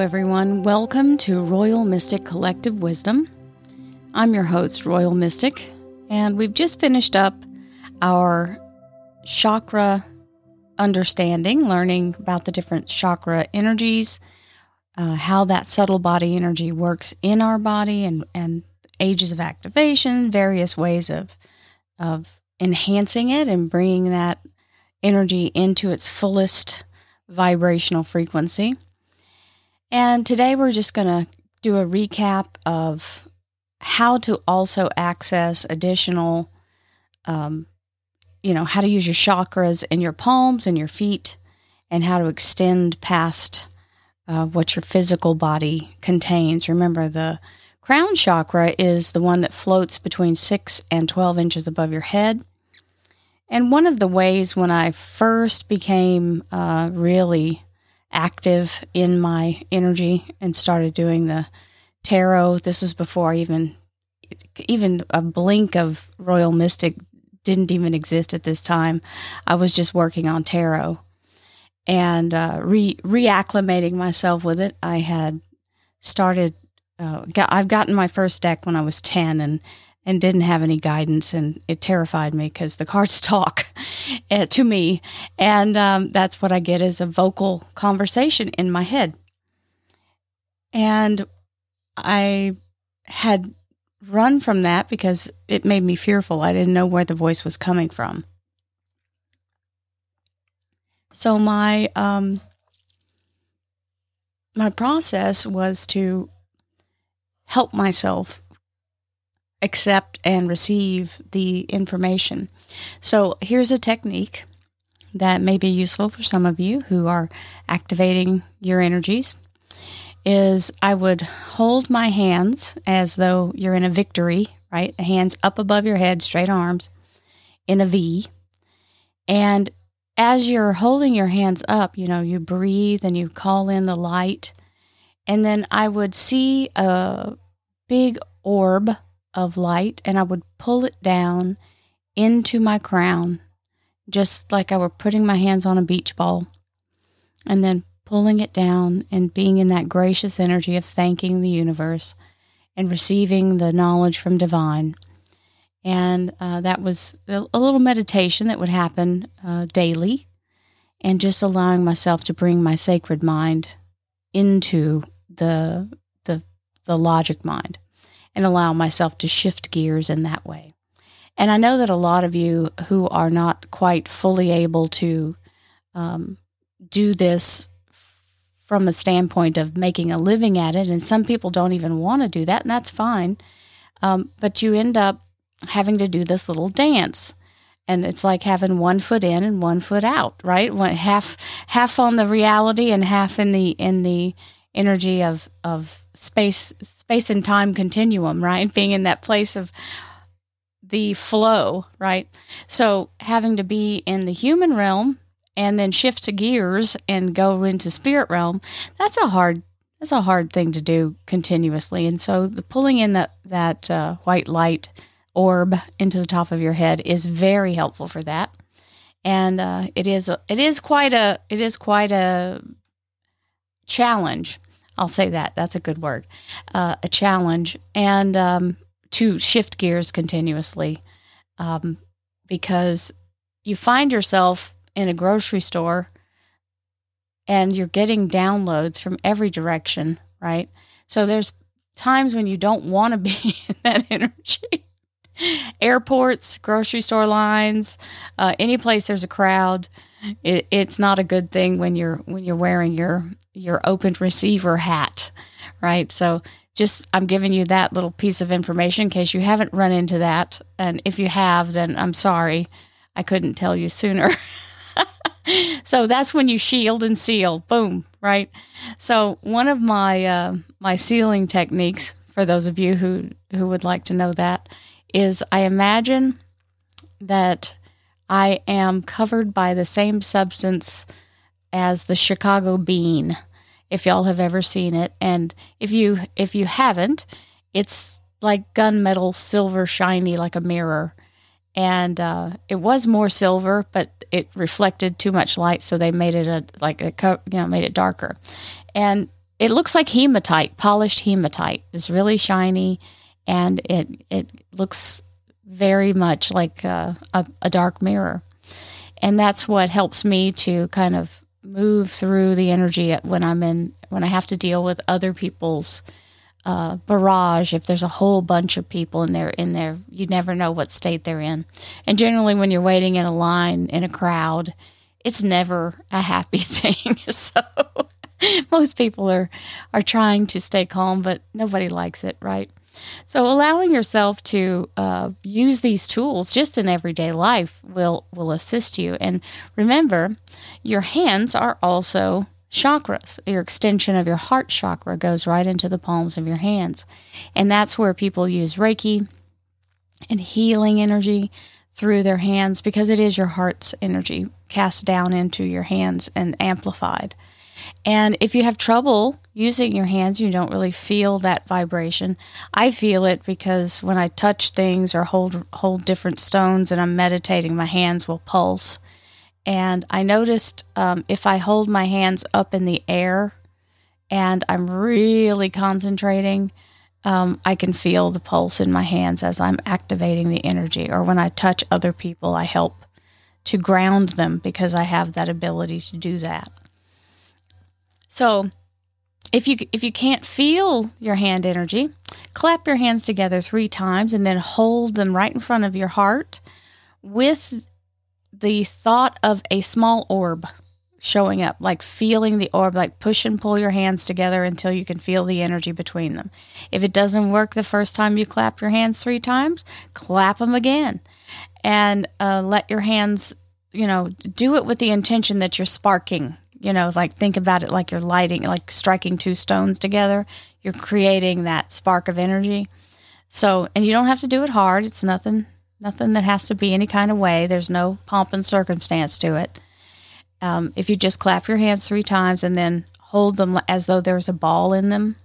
Everyone. Welcome to Royal Mystic Collective Wisdom. I'm your host, Royal Mystic, and we've just finished up our chakra understanding, learning about the different chakra energies, uh, how that subtle body energy works in our body, and, and ages of activation, various ways of, of enhancing it and bringing that energy into its fullest vibrational frequency. And today we're just going to do a recap of how to also access additional, um, you know, how to use your chakras in your palms and your feet, and how to extend past uh, what your physical body contains. Remember, the crown chakra is the one that floats between 6 and 12 inches above your head. And one of the ways when I first became uh, really active in my energy and started doing the tarot. This was before even even a blink of Royal Mystic didn't even exist at this time. I was just working on tarot and uh, re reacclimating myself with it. I had started. Uh, got, I've gotten my first deck when I was ten, and and didn't have any guidance, and it terrified me because the cards talk uh, to me, and um, that's what I get as a vocal conversation in my head. And I had run from that because it made me fearful. I didn't know where the voice was coming from. So my um, my process was to help myself accept and receive the information. So here's a technique that may be useful for some of you who are activating your energies is I would hold my hands as though you're in a victory, right? Hands up above your head, straight arms in a V. And as you're holding your hands up, you know, you breathe and you call in the light. And then I would see a big orb of light and I would pull it down into my crown, just like I were putting my hands on a beach ball, and then pulling it down and being in that gracious energy of thanking the universe and receiving the knowledge from divine. And uh, that was a, little meditation that would happen uh, daily, and just allowing myself to bring my sacred mind into the the the logic mind and allow myself to shift gears in that way. And I know that a lot of you who are not quite fully able to um, do this from a standpoint of making a living at it, and some people don't even want to do that, and that's fine. Um, but you end up having to do this little dance and it's like having one foot in and one foot out right one half half on the reality and half in the in the energy of of space space and time continuum, right? Being in that place of the flow, right? So having to be in the human realm and then shift to gears and go into spirit realm, that's a hard that's a hard thing to do continuously. And so the pulling in that that uh, white light orb into the top of your head is very helpful for that. And uh, it is it is quite a it is quite a challenge. I'll say that. That's a good word. Uh, a challenge. And um, to shift gears continuously um, because you find yourself in a grocery store and you're getting downloads from every direction, right? So there's times when you don't want to be in that energy. Airports, grocery store lines, uh, any place there's a crowd, it, it's not a good thing when you're when you're wearing your your open receiver hat, right? So just I'm giving you that little piece of information in case you haven't run into that, and if you have, then I'm sorry, I couldn't tell you sooner. so that's when you shield and seal. Boom, right? So one of my uh, my sealing techniques for those of you who who would like to know that is I imagine that I am covered by the same substance as the Chicago bean, if y'all have ever seen it. And if you if you haven't, it's like gunmetal silver shiny like a mirror. And uh, it was more silver, but it reflected too much light, so they made it a like a you know made it darker. And it looks like hematite, polished hematite. It's really shiny, and it it looks very much like a, a, a dark mirror, and that's what helps me to kind of move through the energy when I'm in when I have to deal with other people's uh, barrage. If there's a whole bunch of people in there, in there, you never know what state they're in. And generally, when you're waiting in a line in a crowd, it's never a happy thing. so most people are are trying to stay calm, but nobody likes it, right? So allowing yourself to uh, use these tools just in everyday life will will assist you. And remember, your hands are also chakras. Your extension of your heart chakra goes right into the palms of your hands, and that's where people use Reiki and healing energy through their hands because it is your heart's energy cast down into your hands and amplified. And if you have trouble using your hands, you don't really feel that vibration. I feel it because when I touch things or hold hold different stones and I'm meditating, my hands will pulse. And I noticed um, if I hold my hands up in the air and I'm really concentrating, um, I can feel the pulse in my hands as I'm activating the energy. Or when I touch other people, I help to ground them because I have that ability to do that. So, if you if you can't feel your hand energy, clap your hands together 3 times and then hold them right in front of your heart with the thought of a small orb showing up, like feeling the orb, like push and pull your hands together until you can feel the energy between them. If it doesn't work the first time you clap your hands three times, clap them again and uh, let your hands, you know, do it with the intention that you're sparking you know, like think about it like you're lighting, like striking two stones together. You're creating that spark of energy. So, and you don't have to do it hard. It's nothing, nothing that has to be any kind of way. There's no pomp and circumstance to it. Um, if you just clap your hands three times and then hold them as though there's a ball in them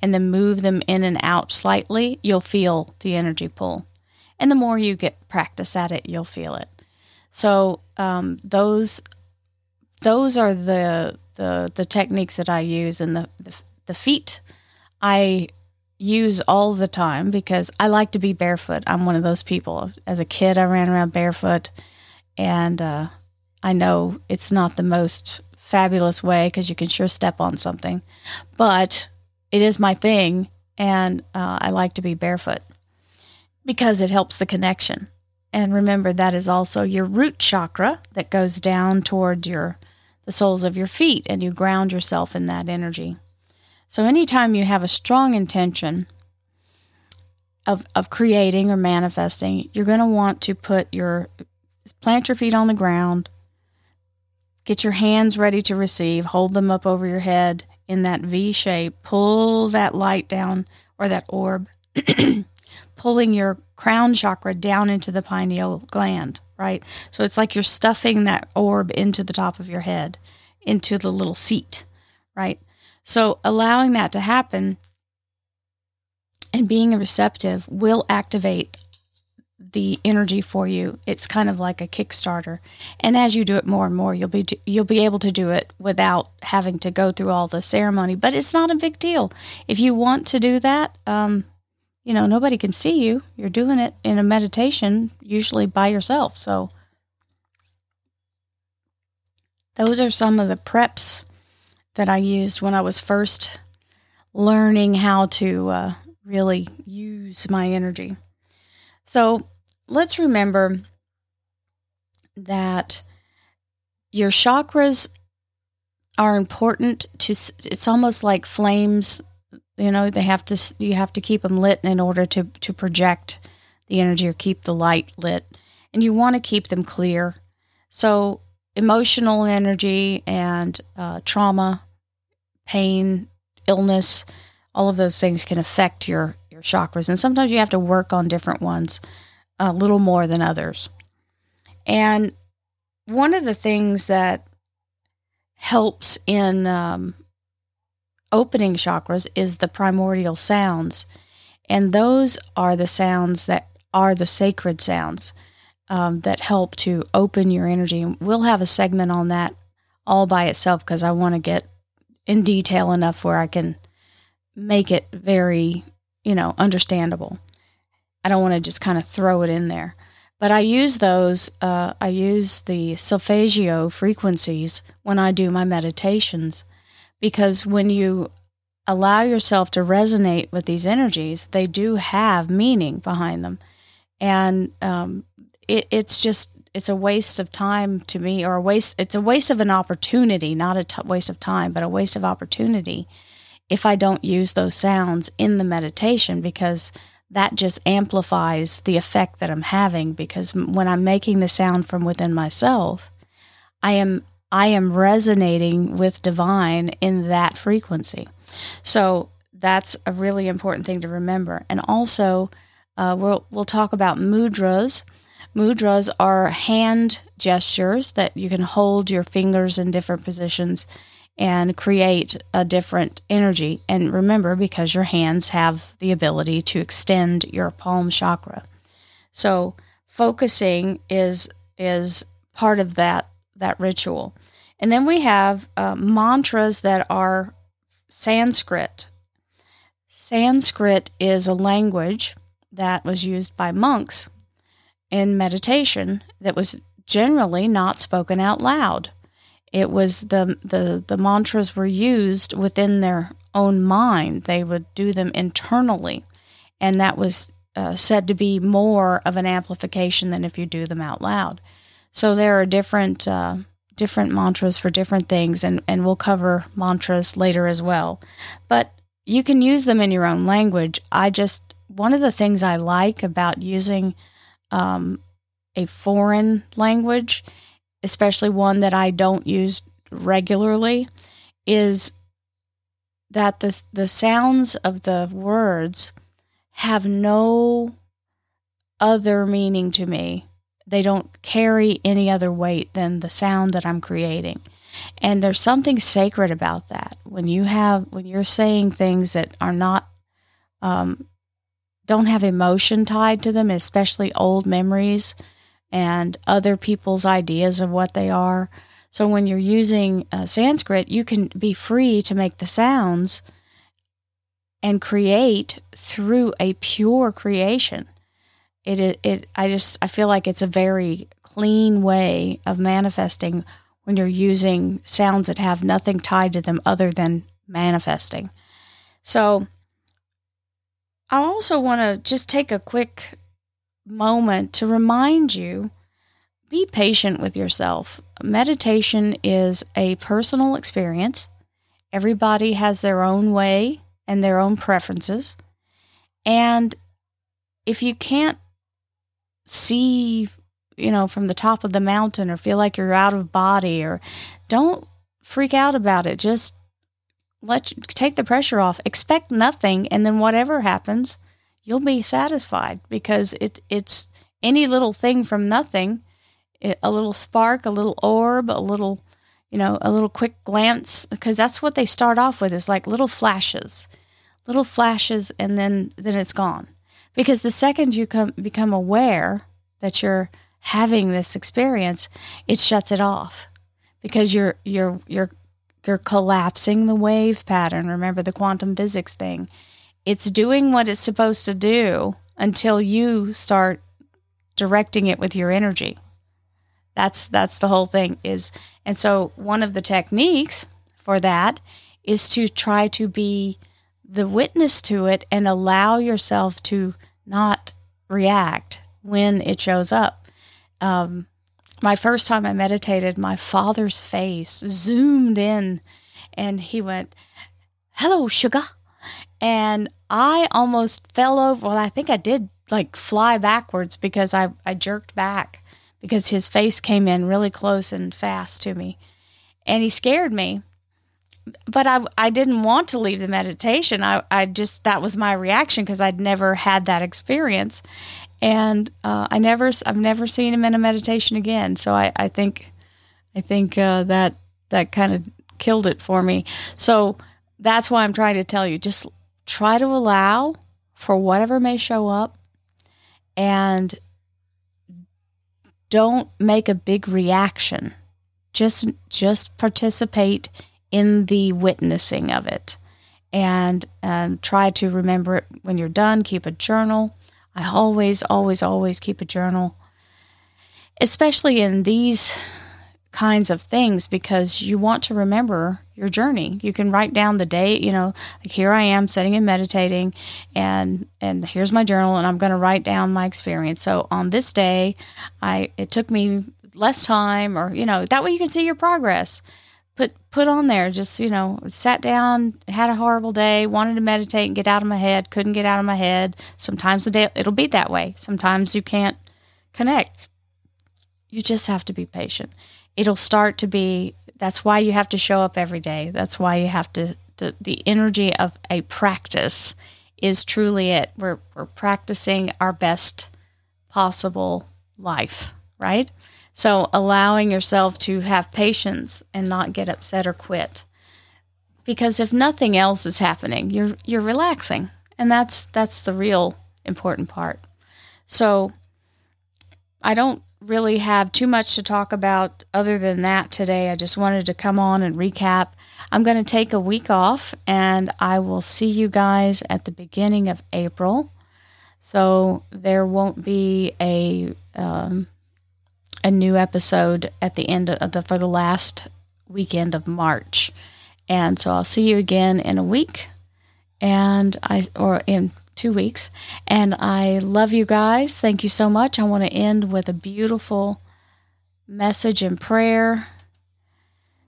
and then move them in and out slightly, you'll feel the energy pull. And the more you get practice at it, you'll feel it. So, um, those those are the the the techniques that I use, and the, the the feet I use all the time because I like to be barefoot. I'm one of those people. As a kid, I ran around barefoot, and uh, I know it's not the most fabulous way because you can sure step on something, but it is my thing, and uh, I like to be barefoot because it helps the connection. And remember, that is also your root chakra that goes down toward your the soles of your feet and you ground yourself in that energy. So, anytime you have a strong intention of, of creating or manifesting, you're going to want to put your plant your feet on the ground, get your hands ready to receive, hold them up over your head in that V shape, pull that light down or that orb, pulling your crown chakra down into the pineal gland right? So it's like you're stuffing that orb into the top of your head, into the little seat, right? So allowing that to happen and being receptive will activate the energy for you. It's kind of like a Kickstarter. And as you do it more and more, you'll be you'll be able to do it without having to go through all the ceremony. But it's not a big deal. If you want to do that, um, you know, nobody can see you. You're doing it in a meditation, usually by yourself. So, those are some of the preps that I used when I was first learning how to uh, really use my energy. So, let's remember that your chakras are important to it's almost like flames you know, they have to you have to keep them lit in order to to project the energy or keep the light lit, and you want to keep them clear. So emotional energy and uh, trauma, pain, illness, all of those things can affect your your chakras, and sometimes you have to work on different ones a little more than others. And one of the things that helps in um, opening chakras is the primordial sounds. And those are the sounds that are the sacred sounds um, that help to open your energy. We'll have a segment on that all by itself because I want to get in detail enough where I can make it very, you know, understandable. I don't want to just kind of throw it in there. But I use those, uh, I use the solfeggio frequencies when I do my meditations because when you allow yourself to resonate with these energies, they do have meaning behind them. And um, it, it's just, it's a waste of time to me, or a waste, it's a waste of an opportunity, not a t- waste of time, but a waste of opportunity if I don't use those sounds in the meditation because that just amplifies the effect that I'm having because when I'm making the sound from within myself, I am I am resonating with divine in that frequency. So that's a really important thing to remember. And also, uh, we'll we'll talk about mudras. Mudras are hand gestures that you can hold your fingers in different positions and create a different energy. And remember, because your hands have the ability to extend your palm chakra. So focusing is is part of that that ritual. And then we have uh, mantras that are Sanskrit. Sanskrit is a language that was used by monks in meditation that was generally not spoken out loud. It was the, the, the mantras were used within their own mind. They would do them internally. And that was uh, said to be more of an amplification than if you do them out loud. So there are different uh, different mantras for different things, and, and we'll cover mantras later as well. But you can use them in your own language. I just one of the things I like about using um, a foreign language especially one that I don't use regularly, is that the the sounds of the words have no other meaning to me. They don't carry any other weight than the sound that I'm creating. And there's something sacred about that. When you have when you're saying things that are not um, don't have emotion tied to them, especially old memories and other people's ideas of what they are. So when you're using uh, Sanskrit, you can be free to make the sounds and create through a pure creation. It, it, I just I feel like it's a very clean way of manifesting when you're using sounds that have nothing tied to them other than manifesting. So I also want to just take a quick moment to remind you be patient with yourself. Meditation is a personal experience. Everybody has their own way and their own preferences. And if you can't see, you know, from the top of the mountain or feel like you're out of body or don't freak out about it. Just let take the pressure off. Expect nothing and then whatever happens, you'll be satisfied because it it's any little thing from nothing, it, a little spark, a little orb, a little you know, a little quick glance because that's what they start off with is like little flashes. Little flashes and then then it's gone. Because the second you come become aware that you're having this experience, it shuts it off. Because you're you're you're you're collapsing the wave pattern. Remember the quantum physics thing it's doing what it's supposed to do until you start directing it with your energy. That's that's the whole thing is and so one of the techniques for that is to try to be the witness to it and allow yourself to not react when it shows up. Um, my first time I meditated, my father's face zoomed in and he went, Hello, sugar. And I almost fell over. Well, I think I did like fly backwards because I, I jerked back because his face came in really close and fast to me. And he scared me. But I, I didn't want to leave the meditation. I, I just, that was my reaction because I'd never had that experience. And uh, I never, I've never seen him in a meditation again. So I, I think, I think uh, that, that kind of killed it for me. So that's why I'm trying to tell you just try to allow for whatever may show up and don't make a big reaction just just participate in the witnessing of it. And um, try to remember it when you're done. Keep a journal. I always, always, always keep a journal, especially in these kinds of things because you want to remember your journey. You can write down the day, you know, like here I am sitting and meditating and and here's my journal and I'm going to write down my experience. So on this day, I it took me less time or you know, that way you can see your progress. Put put on there just, you know, sat down, had a horrible day, wanted to meditate and get out of my head, couldn't get out of my head. Sometimes the day it'll be that way. Sometimes you can't connect. You just have to be patient. It'll start to be that's why you have to show up every day. That's why you have to, to the energy of a practice is truly it. We're, we're practicing our best possible life, right? So allowing yourself to have patience and not get upset or quit. Because if nothing else is happening, you're you're relaxing. And that's that's the real important part. So I don't really have too much to talk about other than that today. I just wanted to come on and recap. I'm going to take a week off and I will see you guys at the beginning of April. So there won't be a um, a new episode at the end of the for the last weekend of March. And so I'll see you again in a week and I or in two weeks. And I love you guys. Thank you so much. I want to end with a beautiful message and prayer,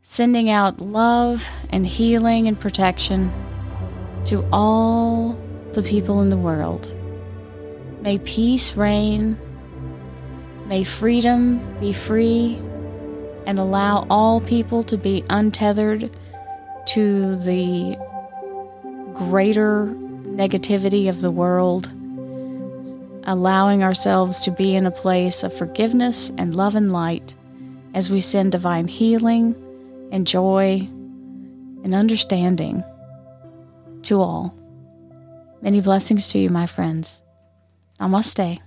sending out love and healing and protection to all the people in the world. May peace reign. May freedom be free and allow all people to be untethered to the greater negativity of the world, allowing ourselves to be in a place of forgiveness and love and light as we send divine healing and joy and understanding to all. Many blessings to you, my friends. Namaste.